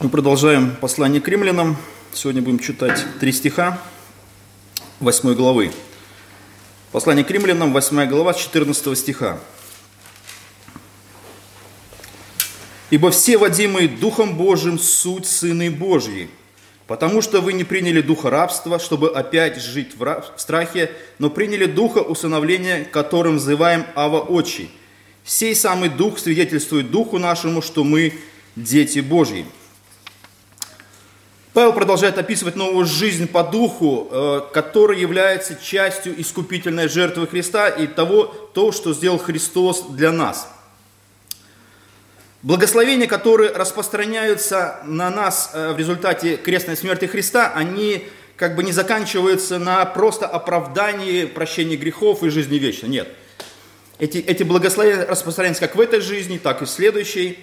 Мы продолжаем послание к римлянам. Сегодня будем читать три стиха 8 главы. Послание к римлянам, 8 глава, 14 стиха. «Ибо все, водимые Духом Божиим, суть Сыны Божьи, потому что вы не приняли духа рабства, чтобы опять жить в, раб, в страхе, но приняли духа усыновления, которым взываем Ава Отчи. Сей самый Дух свидетельствует Духу нашему, что мы дети Божьи». Павел продолжает описывать новую жизнь по духу, э, которая является частью искупительной жертвы Христа и того, то, что сделал Христос для нас. Благословения, которые распространяются на нас э, в результате крестной смерти Христа, они как бы не заканчиваются на просто оправдании прощения грехов и жизни вечной. Нет. Эти, эти благословения распространяются как в этой жизни, так и в следующей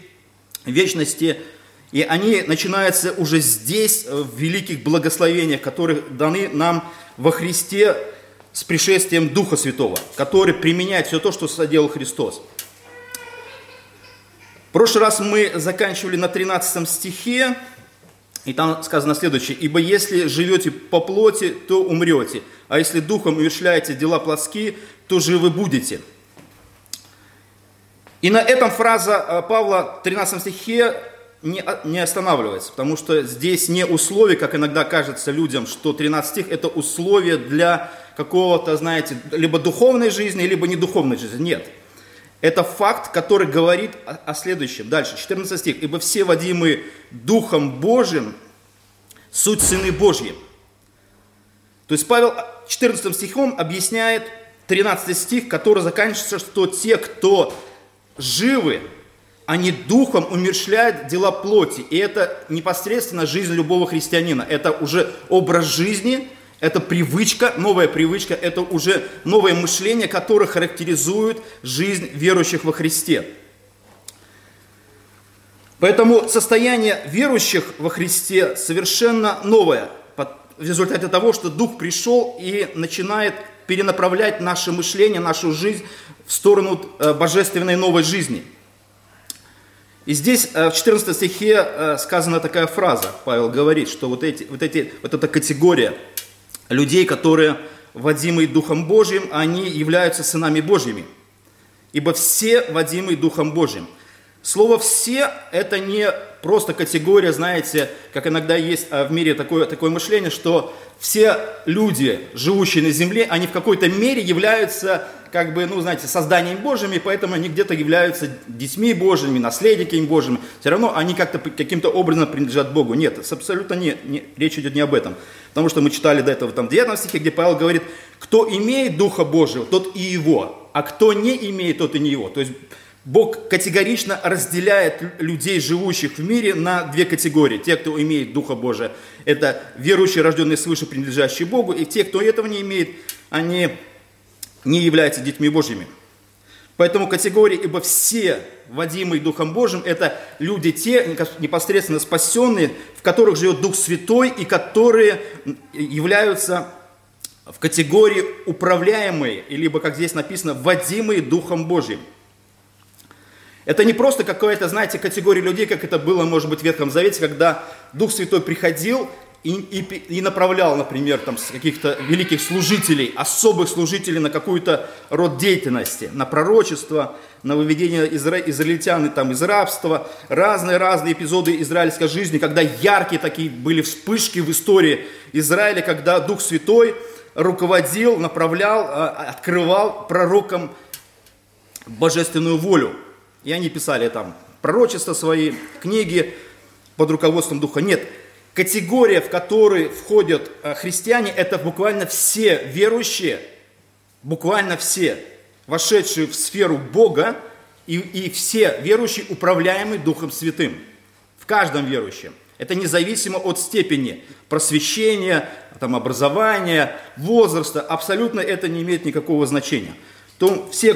вечности – и они начинаются уже здесь, э, в великих благословениях, которые даны нам во Христе с пришествием Духа Святого, который применяет все то, что соделал Христос. В прошлый раз мы заканчивали на 13 стихе, и там сказано следующее. «Ибо если живете по плоти, то умрете, а если духом умершляете дела плотские, то живы будете». И на этом фраза э, Павла в 13 стихе не, не останавливается, потому что здесь не условие, как иногда кажется людям, что 13 стих это условие для какого-то, знаете, либо духовной жизни, либо недуховной жизни. Нет. Это факт, который говорит о, о следующем. Дальше, 14 стих. «Ибо все водимые Духом Божьим, суть Сыны Божьи». То есть Павел 14 стихом объясняет 13 стих, который заканчивается, что те, кто живы, они духом умершляют дела плоти. И это непосредственно жизнь любого христианина. Это уже образ жизни, это привычка, новая привычка, это уже новое мышление, которое характеризует жизнь верующих во Христе. Поэтому состояние верующих во Христе совершенно новое в результате того, что Дух пришел и начинает перенаправлять наше мышление, нашу жизнь в сторону э, божественной новой жизни – и здесь э, в 14 стихе э, сказана такая фраза, Павел говорит, что вот, эти, вот, эти, вот эта категория людей, которые водимые Духом Божьим, они являются сынами Божьими. Ибо все водимые Духом Божьим. Слово «все» – это не просто категория, знаете, как иногда есть э, в мире такое, такое мышление, что все люди, живущие на земле, они в какой-то мере являются как бы, ну, знаете, созданием Божьими, поэтому они где-то являются детьми Божьими, наследниками Божьими. Все равно они как-то каким-то образом принадлежат Богу. Нет, абсолютно не, не, речь идет не об этом. Потому что мы читали до этого там 9 стихе, где Павел говорит, кто имеет Духа Божьего, тот и его, а кто не имеет, тот и не его. То есть Бог категорично разделяет людей, живущих в мире, на две категории. Те, кто имеет Духа Божия, это верующие, рожденные свыше, принадлежащие Богу, и те, кто этого не имеет, они не являются детьми Божьими. Поэтому категория, ибо все водимые Духом Божьим, это люди те, непосредственно спасенные, в которых живет Дух Святой и которые являются в категории управляемые, либо, как здесь написано, водимые Духом Божьим. Это не просто какая-то, знаете, категория людей, как это было, может быть, в Ветхом Завете, когда Дух Святой приходил и, и, и направлял, например, там, каких-то великих служителей, особых служителей на какую-то род деятельности, на пророчество, на выведение изра... израильтян там, из рабства, разные-разные эпизоды израильской жизни, когда яркие такие были вспышки в истории Израиля, когда Дух Святой руководил, направлял, а, открывал пророкам божественную волю. И они писали там пророчества свои, книги под руководством Духа. Нет, категория, в которую входят э, христиане, это буквально все верующие, буквально все, вошедшие в сферу Бога, и, и все верующие, управляемые Духом Святым. В каждом верующем. Это независимо от степени просвещения, там, образования, возраста. Абсолютно это не имеет никакого значения. То все,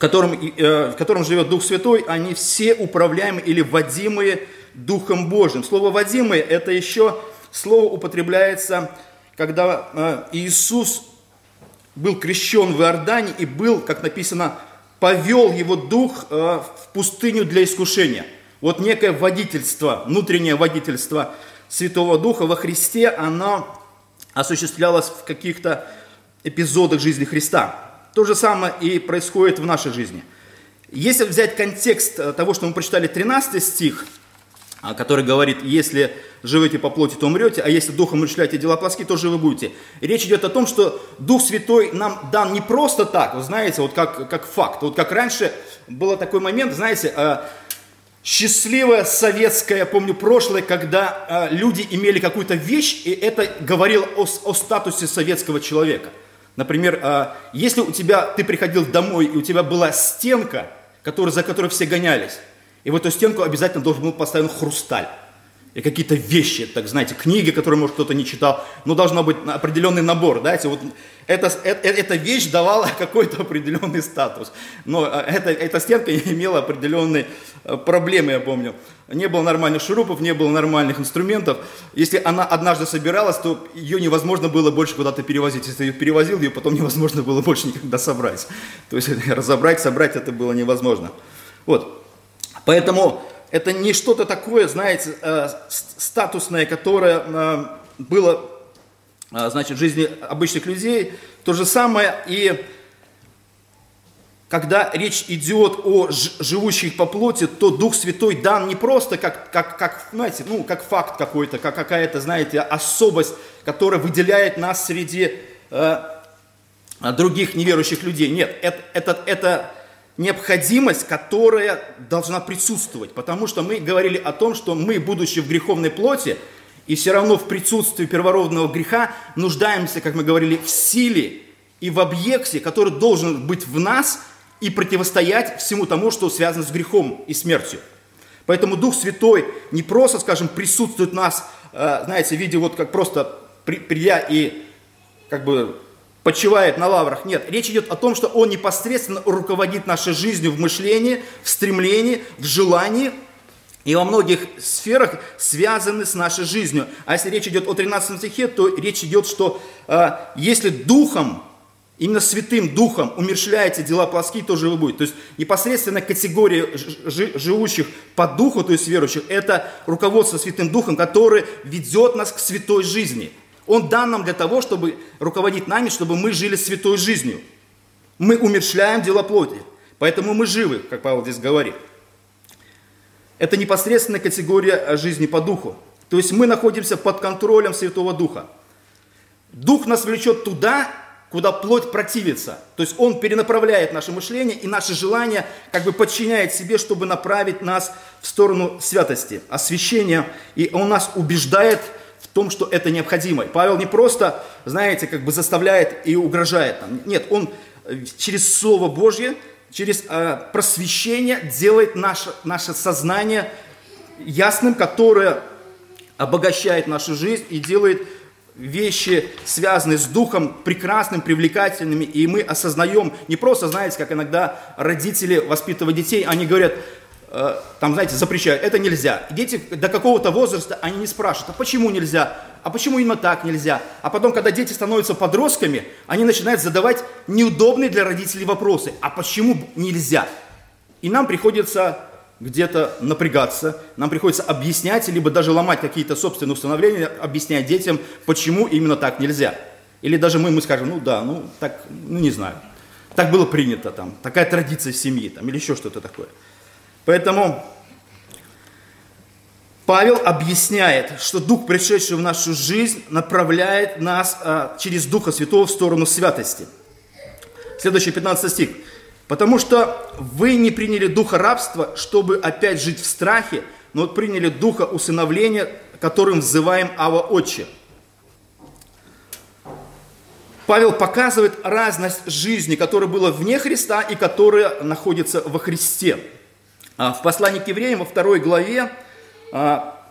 котором, э, в котором живет Дух Святой, они все управляемые или вводимые Духом Божьим. Слово «водимый» – это еще слово употребляется, когда э, Иисус был крещен в Иордане и был, как написано, повел его дух э, в пустыню для искушения. Вот некое водительство, внутреннее водительство Святого Духа во Христе, оно осуществлялось в каких-то эпизодах жизни Христа. То же самое и происходит в нашей жизни. Если взять контекст э, того, что мы прочитали 13 стих, а, который говорит, если живете по плоти, то умрете, а если духом умышляете дела плоски, то живы будете. Речь идет о том, что Дух Святой нам дан не просто так, вы знаете, вот как, как факт. Вот как раньше был такой момент, знаете, э, счастливое советское, помню, прошлое, когда э, люди имели какую-то вещь, и это говорило о, о статусе советского человека. Например, э, если у тебя, ты приходил домой, и у тебя была стенка, который, за которой все гонялись. И в эту стенку обязательно должен был поставлен хрусталь. И какие-то вещи, так знаете, книги, которые, может, кто-то не читал. Но должно быть определенный набор, знаете, вот это, это, эта вещь давала какой-то определенный статус. Но э, это, эта стенка имела определенные э, проблемы, я помню. Не было нормальных шурупов, не было нормальных инструментов. Если она однажды собиралась, то ее невозможно было больше куда-то перевозить. Если ее перевозил, ее потом невозможно было больше никогда собрать. То есть разобрать, собрать это было невозможно. Вот. Поэтому это не что-то такое, знаете, э, статусное, которое было а, значит, в жизни обычных людей. То же самое и когда речь идет о живущих по плоти, то Дух Святой дан не просто как, как, как, знаете, ну, как факт какой-то, как какая-то, знаете, особость, которая выделяет нас среди э, других неверующих людей. Нет, это, это, это необходимость, которая должна присутствовать, потому что мы говорили о том, что мы, будучи в греховной плоти, и все равно в присутствии первородного греха нуждаемся, как мы говорили, в силе и в объекте, который должен быть в нас и противостоять всему тому, что связано с грехом и смертью. Поэтому Дух Святой не просто, скажем, присутствует в нас, э, знаете, в виде вот как просто придя и как бы почивает на лаврах. Нет, речь идет о том, что Он непосредственно руководит нашей жизнью в мышлении, в стремлении, в желании – и во многих сферах связаны с нашей жизнью. А если речь идет о 13 стихе, то речь идет, что э, если духом, именно святым духом умершляете дела плоские, то живы будет. То есть непосредственно категория живущих по духу, то есть верующих, это руководство святым духом, который ведет нас к святой жизни. Он дан нам для того, чтобы руководить нами, чтобы мы жили святой жизнью. Мы умершляем дела плоти, поэтому мы живы, как Павел здесь говорит. Это непосредственная категория жизни по духу. То есть мы находимся под контролем Святого Духа. Дух нас влечет туда, куда плоть противится. То есть он перенаправляет наше мышление и наши желания как бы подчиняет себе, чтобы направить нас в сторону святости, освящения. И он нас убеждает том, что это необходимо. Павел не просто, знаете, как бы заставляет и угрожает. Нет, он через Слово Божье через э, просвещение делает наше, наше сознание ясным, которое обогащает нашу жизнь и делает вещи, связанные с духом, прекрасными, привлекательными, и мы осознаем, не просто, знаете, как иногда родители воспитывают детей, они говорят, э, там, знаете, запрещают, это нельзя. Дети до какого-то возраста, они не спрашивают, а почему нельзя? а почему именно так нельзя? А потом, когда дети становятся подростками, они начинают задавать неудобные для родителей вопросы. А почему нельзя? И нам приходится где-то напрягаться, нам приходится объяснять, либо даже ломать какие-то собственные установления, объяснять детям, почему именно так нельзя. Или даже мы, мы скажем, ну да, ну так, ну не знаю, так было принято, там, такая традиция семьи, там, или еще что-то такое. Поэтому Павел объясняет, что Дух, пришедший в нашу жизнь, направляет нас а, через Духа Святого в сторону святости. Следующий 15 стих. «Потому что вы не приняли духа рабства, чтобы опять жить в страхе, но приняли духа усыновления, которым взываем Ава Отче». Павел показывает разность жизни, которая была вне Христа и которая находится во Христе. А в послании к евреям во второй главе 14-15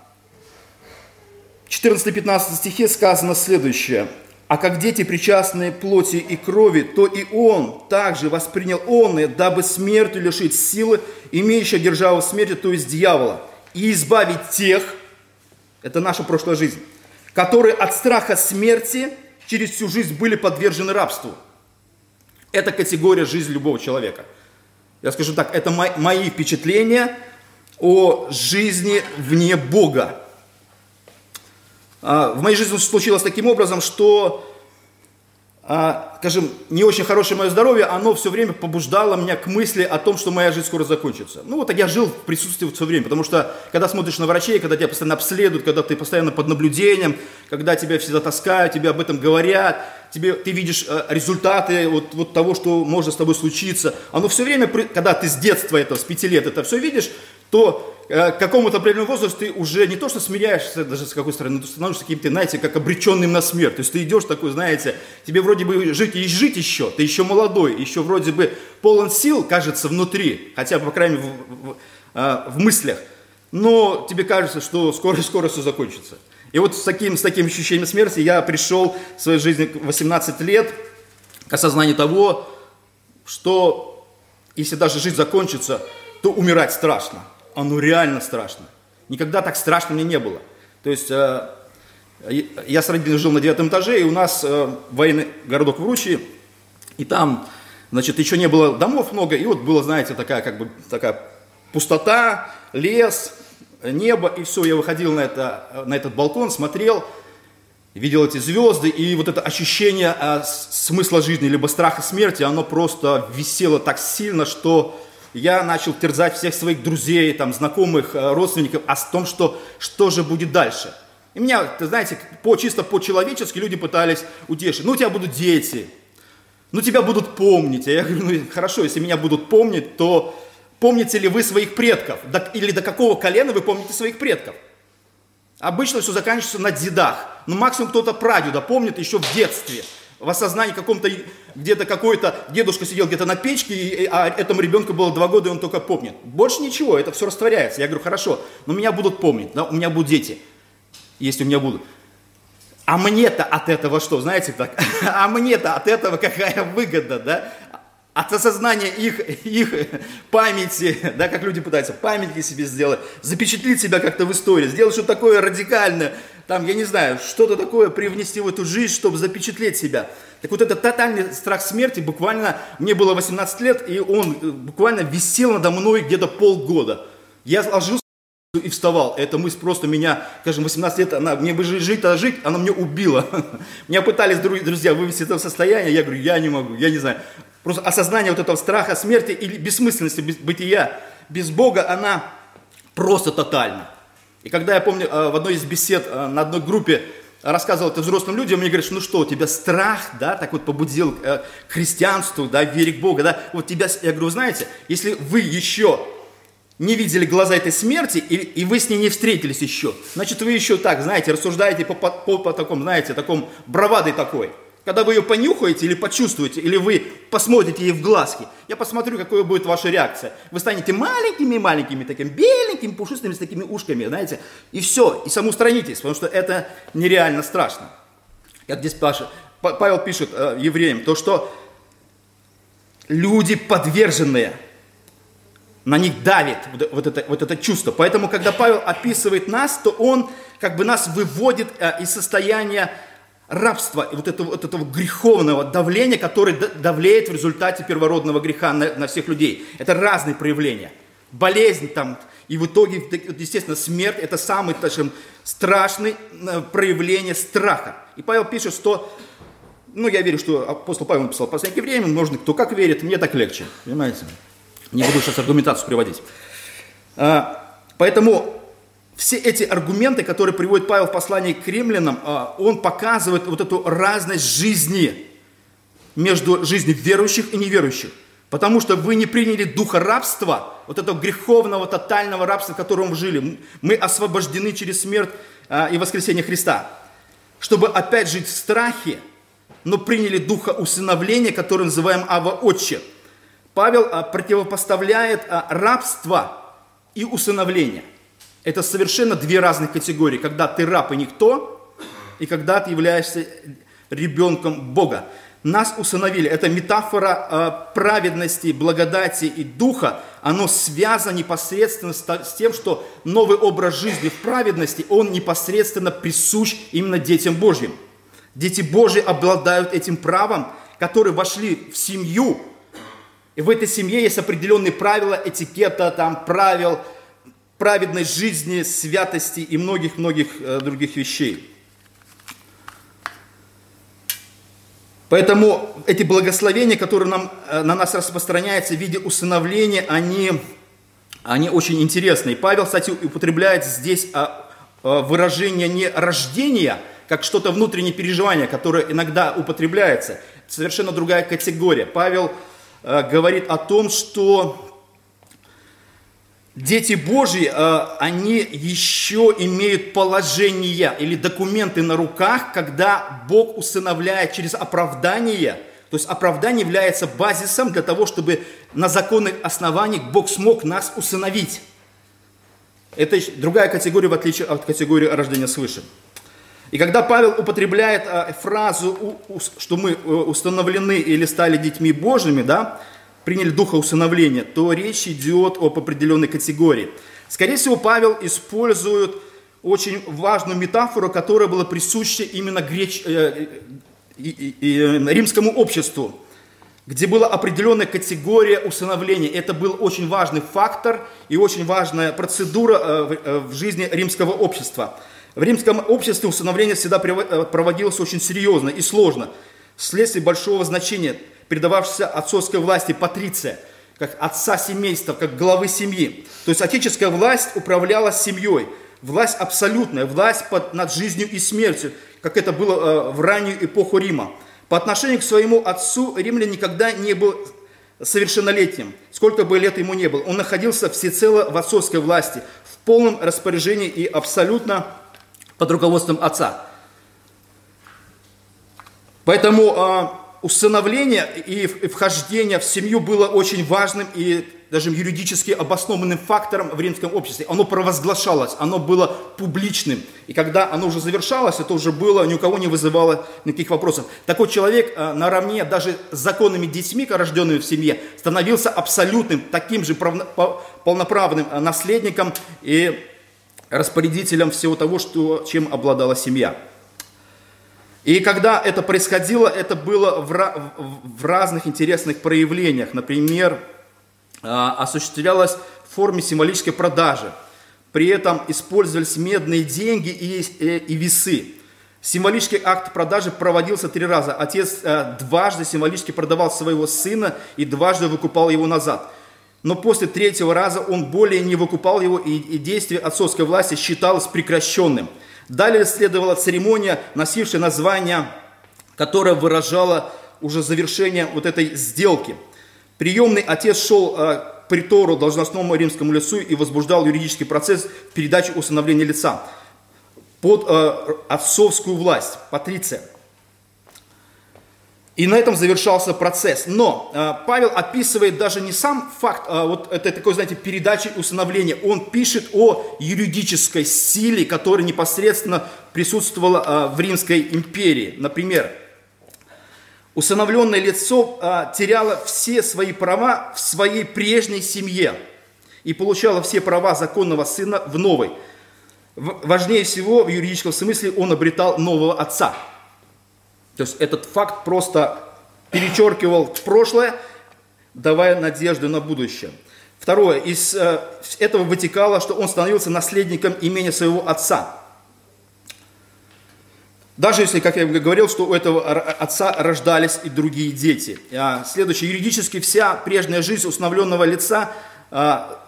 а, стихе сказано следующее. «А как дети, причастные плоти и крови, то и он также воспринял он, дабы смертью лишить силы, имеющей державу смерти, то есть дьявола, и избавить тех, это наша прошлая жизнь, которые от страха смерти через всю жизнь были подвержены рабству». Это категория жизни любого человека. Я скажу так, это мои впечатления – о жизни вне Бога. А, в моей жизни случилось таким образом, что а, скажем, не очень хорошее мое здоровье, оно все время побуждало меня к мысли о том, что моя жизнь скоро закончится. Ну вот я жил в присутствии все время, потому что когда смотришь на врачей, когда тебя постоянно обследуют, когда ты постоянно под наблюдением, когда тебя всегда таскают, тебе об этом говорят, тебе, ты видишь э, результаты вот, вот того, что может с тобой случиться, оно все время, когда ты с детства этого, с пяти лет это все видишь, то э, к какому-то определенному возрасту ты уже не то что смиряешься даже с какой стороны, но ты становишься каким-то, знаете, как обреченным на смерть. То есть ты идешь такой, знаете, тебе вроде бы жить и жить еще, ты еще молодой, еще вроде бы полон сил, кажется, внутри, хотя бы, по крайней мере, в, в, э, в мыслях, но тебе кажется, что скоро-скоро все закончится. И вот с таким, с таким ощущением смерти я пришел в своей жизни 18 лет к осознанию того, что если даже жизнь закончится, то умирать страшно оно реально страшно. Никогда так страшно мне не было. То есть э, я с родителями жил на девятом этаже, и у нас э, военный городок в Ручи, и там, значит, еще не было домов много, и вот была, знаете, такая как бы такая пустота, лес, небо, и все, я выходил на, это, на этот балкон, смотрел, видел эти звезды, и вот это ощущение э, смысла жизни, либо страха смерти, оно просто висело так сильно, что я начал терзать всех своих друзей, там, знакомых, э, родственников о том, что, что же будет дальше. И меня, ты знаете, по, чисто по-человечески люди пытались утешить. Ну, у тебя будут дети, ну, тебя будут помнить. А я говорю, ну, хорошо, если меня будут помнить, то помните ли вы своих предков? Или до какого колена вы помните своих предков? Обычно все заканчивается на дедах. Ну, максимум кто-то прадеда помнит еще в детстве – в осознании каком-то, где-то какой-то дедушка сидел где-то на печке, а этому ребенку было два года, и он только помнит. Больше ничего, это все растворяется. Я говорю, хорошо, но меня будут помнить, да, у меня будут дети, если у меня будут. А мне-то от этого что, знаете так? А мне-то от этого какая выгода, да? От осознания их, их памяти, да, как люди пытаются памятники себе сделать, запечатлить себя как-то в истории, сделать что-то такое радикальное, там, я не знаю, что-то такое привнести в эту жизнь, чтобы запечатлеть себя. Так вот этот тотальный страх смерти, буквально, мне было 18 лет, и он э, буквально висел надо мной где-то полгода. Я ложился и вставал. Эта мысль просто меня, скажем, 18 лет, она, мне бы жить, а жить, она меня убила. Меня пытались друзья вывести из этого состояния, я говорю, я не могу, я не знаю. Просто осознание вот этого страха смерти или бессмысленности бытия. Без Бога, она просто тотальна. И когда я помню, э, в одной из бесед э, на одной группе рассказывал это взрослым людям, мне говорят, ну что, у тебя страх, да, так вот побудил э, к христианству, да, вере к Богу, да, вот тебя, я говорю, знаете, если вы еще не видели глаза этой смерти, и, и вы с ней не встретились еще, значит, вы еще так, знаете, рассуждаете по, по, по, такому, знаете, таком бравадой такой – когда вы ее понюхаете или почувствуете, или вы посмотрите ей в глазки, я посмотрю, какой будет ваша реакция. Вы станете маленькими-маленькими, такими беленькими, пушистыми, с такими ушками, знаете, и все, и самоустранитесь, потому что это нереально страшно. Как здесь Паша, Павел пишет э, евреям, то что люди подверженные, на них давит вот, вот, это, вот это чувство. Поэтому, когда Павел описывает нас, то он как бы нас выводит э, из состояния рабства и вот этого, вот этого греховного давления, которое давлеет в результате первородного греха на, на всех людей. Это разные проявления. Болезнь там, и в итоге, естественно, смерть – это самое скажем, страшное э, проявление страха. И Павел пишет, что, ну, я верю, что апостол Павел написал в последнее время, можно кто как верит, мне так легче, понимаете? Не буду сейчас аргументацию приводить. А, поэтому все эти аргументы, которые приводит Павел в послании к римлянам, а, он показывает вот эту разность жизни между жизнью верующих и неверующих. Потому что вы не приняли духа рабства, вот этого греховного, тотального рабства, в котором вы жили. Мы освобождены через смерть а, и воскресение Христа. Чтобы опять жить в страхе, но приняли духа усыновления, который называем Ава Отче. Павел а, противопоставляет рабство и усыновление – это совершенно две разных категории, когда ты раб и никто, и когда ты являешься ребенком Бога. Нас усыновили. Это метафора э, праведности, благодати и духа. Оно связано непосредственно с, тем, что новый образ жизни в праведности, он непосредственно присущ именно детям Божьим. Дети Божьи обладают этим правом, которые вошли в семью. И в этой семье есть определенные правила, этикета, там, правил, праведной жизни, святости и многих-многих э, других вещей. Поэтому эти благословения, которые нам, э, на нас распространяются в виде усыновления, они, они очень интересны. И Павел, кстати, употребляет здесь а, а, выражение не рождения, как что-то внутреннее переживание, которое иногда употребляется. Совершенно другая категория. Павел э, говорит о том, что Дети Божьи, э, они еще имеют положение или документы на руках, когда Бог усыновляет через оправдание. То есть оправдание является базисом для того, чтобы на законных основаниях Бог смог нас усыновить. Это другая категория, в отличие от категории рождения свыше. И когда Павел употребляет э, фразу, что мы э, установлены или стали детьми Божьими, да, приняли духа усыновления, то речь идет об определенной категории. Скорее всего, Павел использует очень важную метафору, которая была присуща именно греч... э, э, э, римскому обществу, где была определенная категория усыновления. Это был очень важный фактор и очень важная процедура э, э, в жизни римского общества. В римском обществе усыновление всегда э, проводилось очень серьезно и сложно, вследствие большого значения – передававшийся отцовской власти Патриция, как отца семейства, как главы семьи. То есть отеческая власть управляла семьей. Власть абсолютная, власть под, над жизнью и смертью, как это было э, в раннюю эпоху Рима. По отношению к своему отцу римлян никогда не был совершеннолетним, сколько бы лет ему не было. Он находился всецело в отцовской власти, в полном распоряжении и абсолютно под руководством отца. Поэтому э, усыновление и вхождение в семью было очень важным и даже юридически обоснованным фактором в римском обществе. Оно провозглашалось, оно было публичным. И когда оно уже завершалось, это уже было, ни у кого не вызывало никаких вопросов. Такой человек э, наравне даже с законными детьми, рожденными в семье, становился абсолютным, таким же полноправным э, наследником и распорядителем всего того, что, чем обладала семья. И когда это происходило, это было в, в разных интересных проявлениях. Например, а, осуществлялось в форме символической продажи. При этом использовались медные деньги и, и, и весы. Символический акт продажи проводился три раза. Отец э, дважды символически продавал своего сына и дважды выкупал его назад. Но после третьего раза он более не выкупал его, и, и действие отцовской власти считалось прекращенным – Далее следовала церемония, носившая название, которая выражала уже завершение вот этой сделки. Приемный отец шел э, к притору должностному римскому лицу и возбуждал юридический процесс передачи усыновления лица под э, отцовскую власть, патриция. И на этом завершался процесс. Но э, Павел описывает даже не сам факт э, вот этой такой, знаете, передачи усыновления. Он пишет о юридической силе, которая непосредственно присутствовала э, в Римской империи. Например, усыновленное лицо э, теряло все свои права в своей прежней семье и получало все права законного сына в новой. В, важнее всего в юридическом смысле он обретал нового отца – то есть этот факт просто перечеркивал прошлое, давая надежду на будущее. Второе, из э, этого вытекало, что он становился наследником имени своего отца. Даже если, как я говорил, что у этого отца рождались и другие дети. А следующее, юридически вся прежняя жизнь установленного лица а,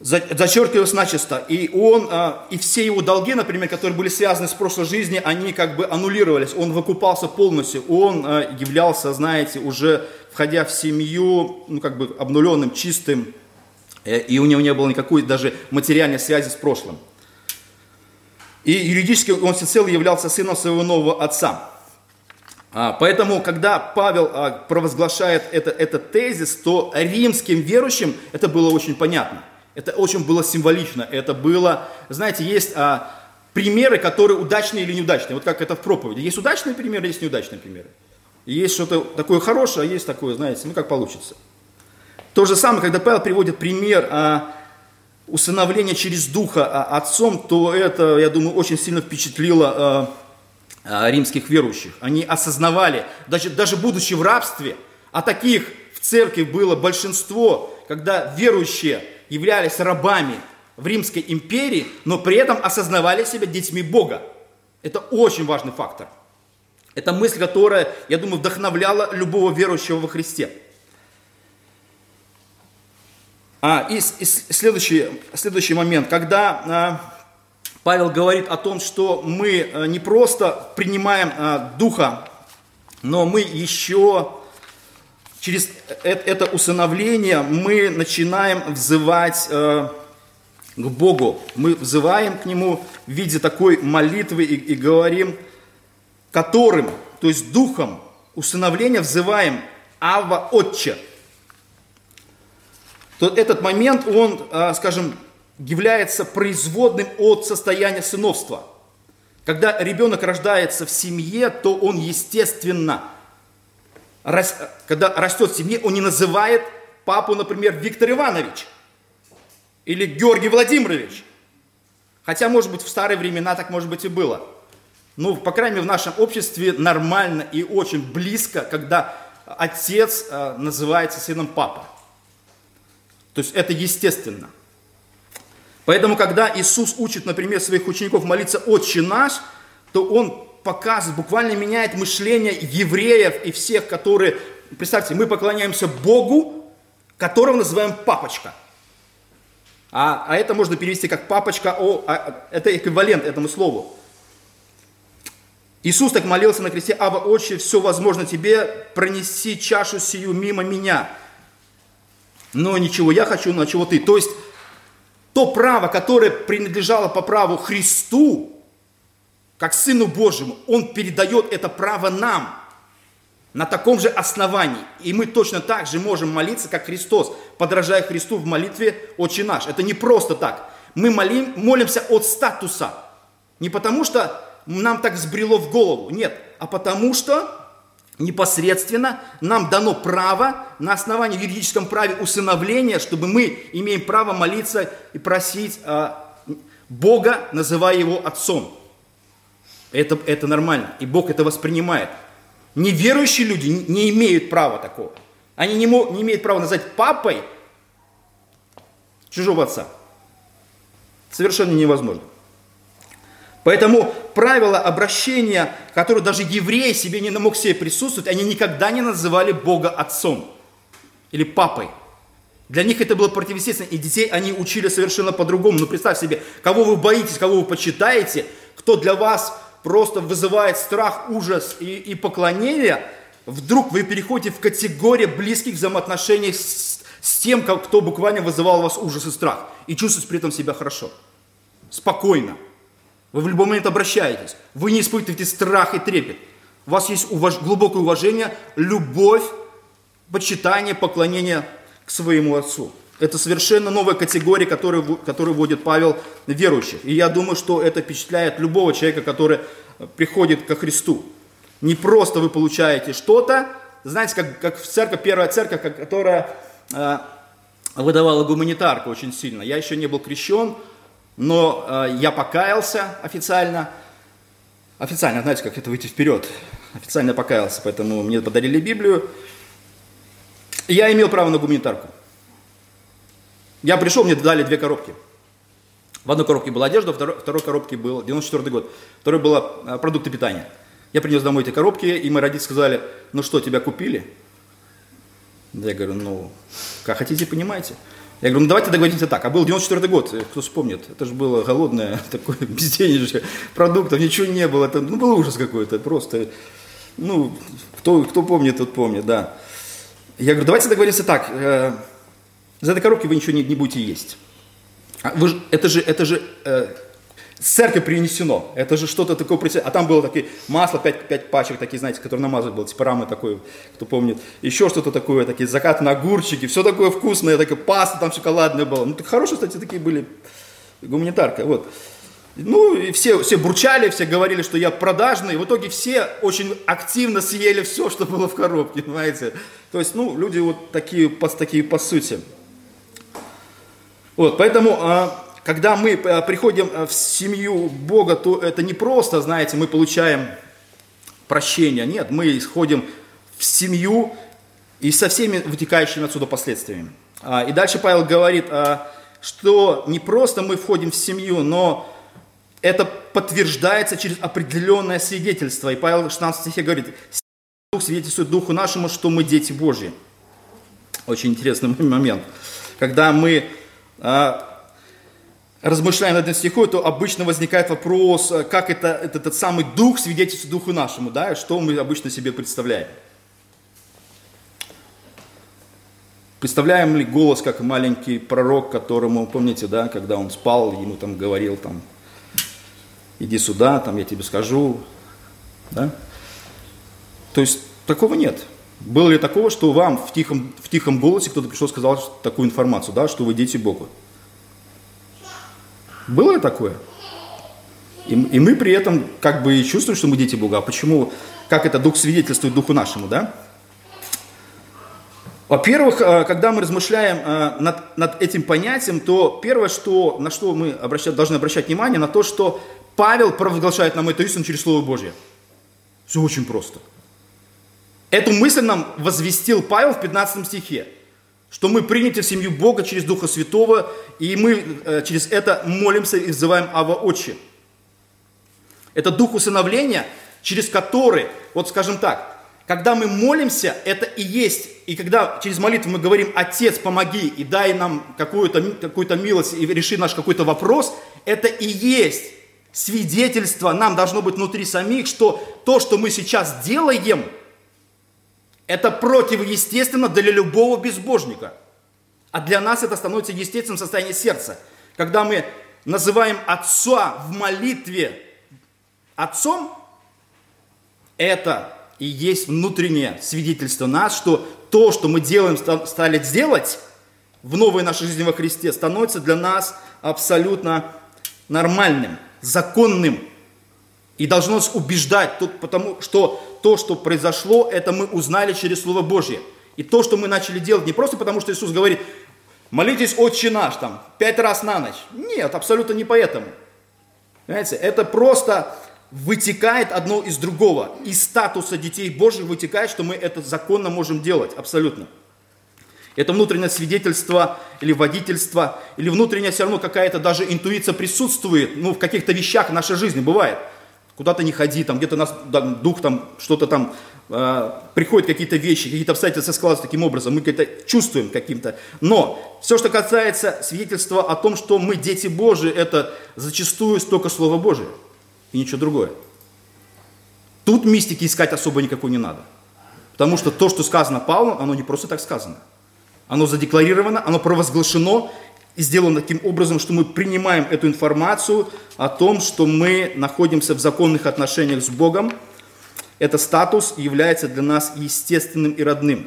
зачеркивалось начисто. И он, а, и все его долги, например, которые были связаны с прошлой жизнью, они как бы аннулировались. Он выкупался полностью. Он а, являлся, знаете, уже входя в семью, ну как бы обнуленным, чистым. Э, и у него не было никакой даже материальной связи с прошлым. И юридически он всецело являлся сыном своего нового отца. А, поэтому, когда Павел провозглашает это, этот тезис, то римским верующим это было очень понятно – это очень было символично. Это было, знаете, есть а, примеры, которые удачные или неудачные. Вот как это в проповеди. Есть удачные примеры, есть неудачные примеры. есть что-то такое хорошее, а есть такое, знаете, ну как получится. То же самое, когда Павел приводит пример а, усыновления через Духа а, отцом, то это, я думаю, очень сильно впечатлило а, а, римских верующих. Они осознавали, даже, даже будучи в рабстве, а таких в церкви было большинство, когда верующие являлись рабами в Римской империи, но при этом осознавали себя детьми Бога. Это очень важный фактор. Это мысль, которая, я думаю, вдохновляла любого верующего во Христе. А, и, и следующий, следующий момент, когда а, Павел говорит о том, что мы а, не просто принимаем а, Духа, но мы еще через э, это усыновление мы начинаем взывать а, к Богу. Мы взываем к Нему в виде такой молитвы и, и говорим, которым, то есть Духом усыновления взываем Ава Отче – то этот момент, он, скажем, является производным от состояния сыновства. Когда ребенок рождается в семье, то он, естественно, когда растет в семье, он не называет папу, например, Виктор Иванович или Георгий Владимирович. Хотя, может быть, в старые времена так, может быть, и было. Но, по крайней мере, в нашем обществе нормально и очень близко, когда отец а, называется сыном папа. То есть это естественно. Поэтому, когда Иисус учит, например, своих учеников молиться «Отче наш», то Он показывает, буквально меняет мышление евреев и всех, которые, представьте, мы поклоняемся Богу, которого называем папочка. А, а это можно перевести как папочка, о, а, это эквивалент этому слову. Иисус так молился на кресте, «Аба, Отче, все возможно тебе, пронеси чашу сию мимо меня» но ничего я хочу, но чего ты. То есть то право, которое принадлежало по праву Христу, как Сыну Божьему, Он передает это право нам на таком же основании. И мы точно так же можем молиться, как Христос, подражая Христу в молитве «Отче наш». Это не просто так. Мы молим, молимся от статуса. Не потому, что нам так взбрело в голову, нет, а потому что непосредственно нам дано право на основании юридическом праве усыновления, чтобы мы имеем право молиться и просить э, Бога, называя Его Отцом. Это, это нормально, и Бог это воспринимает. Неверующие люди не, имеют права такого. Они не, мо, не имеют права назвать папой чужого отца. Совершенно невозможно. Поэтому правила обращения, которые даже евреи себе не мог себе присутствовать, они никогда не называли Бога отцом или папой. Для них это было противоестественно, и детей они учили совершенно по-другому. Ну, представь себе, кого вы боитесь, кого вы почитаете, кто для вас просто вызывает страх, ужас и, и поклонение, вдруг вы переходите в категорию близких взаимоотношений с, с тем, кто буквально вызывал у вас ужас и страх, и чувствуете при этом себя хорошо, спокойно. Вы в любой момент обращаетесь. Вы не испытываете страх и трепет. У вас есть уваж... глубокое уважение, любовь, почитание, поклонение к своему Отцу. Это совершенно новая категория, которую, которую вводит Павел верующих. И я думаю, что это впечатляет любого человека, который приходит ко Христу. Не просто вы получаете что-то, знаете, как, как в церковь, первая церковь, которая э, выдавала гуманитарку очень сильно. Я еще не был крещен, но э, я покаялся официально. Официально, знаете, как это выйти вперед. Официально покаялся, поэтому мне подарили Библию. я имел право на гуманитарку. Я пришел, мне дали две коробки. В одной коробке была одежда, во второй, второй коробке был 94 год. Второй было э, продукты питания. Я принес домой эти коробки, и мои родители сказали, ну что, тебя купили? Я говорю, ну, как хотите, понимаете. Я говорю, ну давайте договоримся так. А был 94 год, э, кто вспомнит. Это же было голодное такое безденежье, продуктов ничего не было. Это, ну, был ужас какой-то, просто. Ну, кто, кто помнит, тот помнит, да. Я говорю, давайте договоримся так. Из этой коробки вы ничего не, не будете есть. А вы, это же, это же э, церковь принесено. Это же что-то такое. А там было такие масло, 5, 5 пачек, такие, знаете, которые намазывать было, типа рамы такой, кто помнит. Еще что-то такое, такие закатные огурчики, все такое вкусное, такая паста там шоколадная была. Ну, так хорошие, кстати, такие были гуманитарка, вот. Ну, и все, все бурчали, все говорили, что я продажный. В итоге все очень активно съели все, что было в коробке, понимаете. То есть, ну, люди вот такие, такие по сути. Вот, поэтому а, когда мы э, приходим э, в семью Бога, то это не просто, знаете, мы получаем прощение. Нет, мы исходим в семью и со всеми вытекающими отсюда последствиями. А, и дальше Павел говорит, а, что не просто мы входим в семью, но это подтверждается через определенное свидетельство. И Павел в 16 стихе говорит, Дух свидетельствует Духу нашему, что мы дети Божьи. Очень интересный момент. Когда мы а, размышляем над этим стихом, то обычно возникает вопрос, а, как это, это этот самый Дух свидетельствует Духу нашему, да, что мы обычно себе представляем. Представляем ли голос, как маленький пророк, которому, помните, да, когда он спал, ему там говорил, там, иди сюда, там, я тебе скажу, да? То есть такого нет. Было ли такого, что вам в тихом, в тихом голосе кто-то пришел и сказал такую информацию, да, что вы дети Бога? Было ли такое? И, и мы при этом как бы и чувствуем, что мы дети Бога. А почему? Как это Дух свидетельствует Духу нашему, да? Во-первых, э, когда мы размышляем э, над, над этим понятием, то первое, что, на что мы обращать, должны обращать внимание, на то, что Павел провозглашает нам эту истину через Слово Божье. Все очень просто. Эту мысль нам возвестил Павел в 15 стихе, что мы приняты в семью Бога через Духа Святого, и мы э, через это молимся и взываем Ава Отче. Это дух усыновления, через который, вот скажем так, когда мы молимся, это и есть. И когда через молитву мы говорим, Отец, помоги и дай нам какую-то какую милость и реши наш какой-то вопрос, это и есть свидетельство нам должно быть внутри самих, что то, что мы сейчас делаем, это противоестественно для любого безбожника. А для нас это становится естественным состоянием сердца. Когда мы называем Отца в молитве Отцом, это и есть внутреннее свидетельство нас, что то, что мы делаем, стали делать в новой нашей жизни во Христе, становится для нас абсолютно нормальным, законным. И должно нас убеждать, потому что то, что произошло, это мы узнали через Слово Божье. И то, что мы начали делать, не просто потому, что Иисус говорит, молитесь отче наш там, пять раз на ночь. Нет, абсолютно не поэтому. Понимаете, это просто вытекает одно из другого. Из статуса детей Божьих вытекает, что мы это законно можем делать, абсолютно. Это внутреннее свидетельство или водительство, или внутренняя все равно какая-то даже интуиция присутствует, ну, в каких-то вещах в нашей жизни бывает. Куда-то не ходи, там где-то нас там, дух там что-то там э, приходят какие-то вещи, какие-то обстоятельства складываются таким образом, мы это чувствуем каким-то. Но все, что касается свидетельства о том, что мы дети Божии, это зачастую столько Слова Божие и ничего другое. Тут мистики искать особо никакой не надо. Потому что то, что сказано Павлом, оно не просто так сказано. Оно задекларировано, оно провозглашено и сделано таким образом, что мы принимаем эту информацию о том, что мы находимся в законных отношениях с Богом. Это статус является для нас естественным и родным.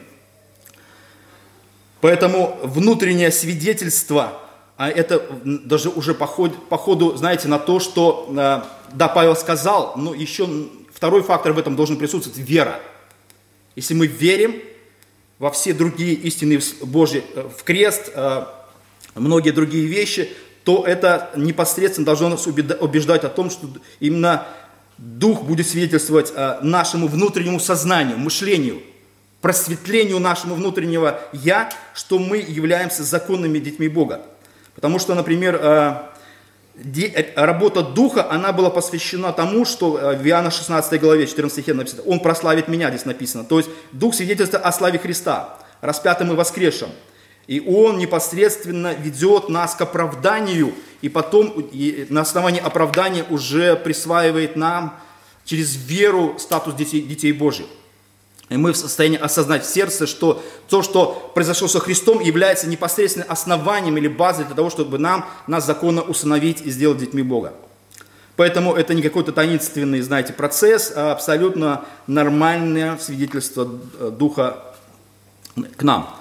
Поэтому внутреннее свидетельство а это даже уже по ходу, по ходу, знаете, на то, что, э, да, Павел сказал, но еще второй фактор в этом должен присутствовать – вера. Если мы верим во все другие истины Божьи, э, в крест, э, многие другие вещи, то это непосредственно должно нас убеждать о том, что именно Дух будет свидетельствовать нашему внутреннему сознанию, мышлению, просветлению нашему внутреннего «я», что мы являемся законными детьми Бога. Потому что, например, э, э, работа Духа, она была посвящена тому, что э, в Иоанна 16 главе, 14 стихе написано, «Он прославит меня», здесь написано. То есть Дух свидетельствует о славе Христа, распятым и воскресшим. И Он непосредственно ведет нас к оправданию, и потом и на основании оправдания уже присваивает нам через веру статус детей, детей Божьих. И мы в состоянии осознать в сердце, что то, что произошло со Христом, является непосредственно основанием или базой для того, чтобы нам, нас законно усыновить и сделать детьми Бога. Поэтому это не какой-то таинственный, знаете, процесс, а абсолютно нормальное свидетельство э, Духа к нам.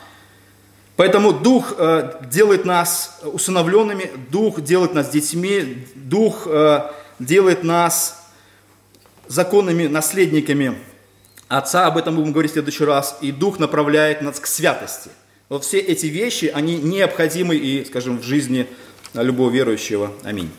Поэтому Дух э, делает нас усыновленными, Дух делает нас детьми, Дух э, делает нас законными наследниками Отца, об этом будем говорить в следующий раз, и Дух направляет нас к святости. Вот все эти вещи, они необходимы и, скажем, в жизни любого верующего. Аминь.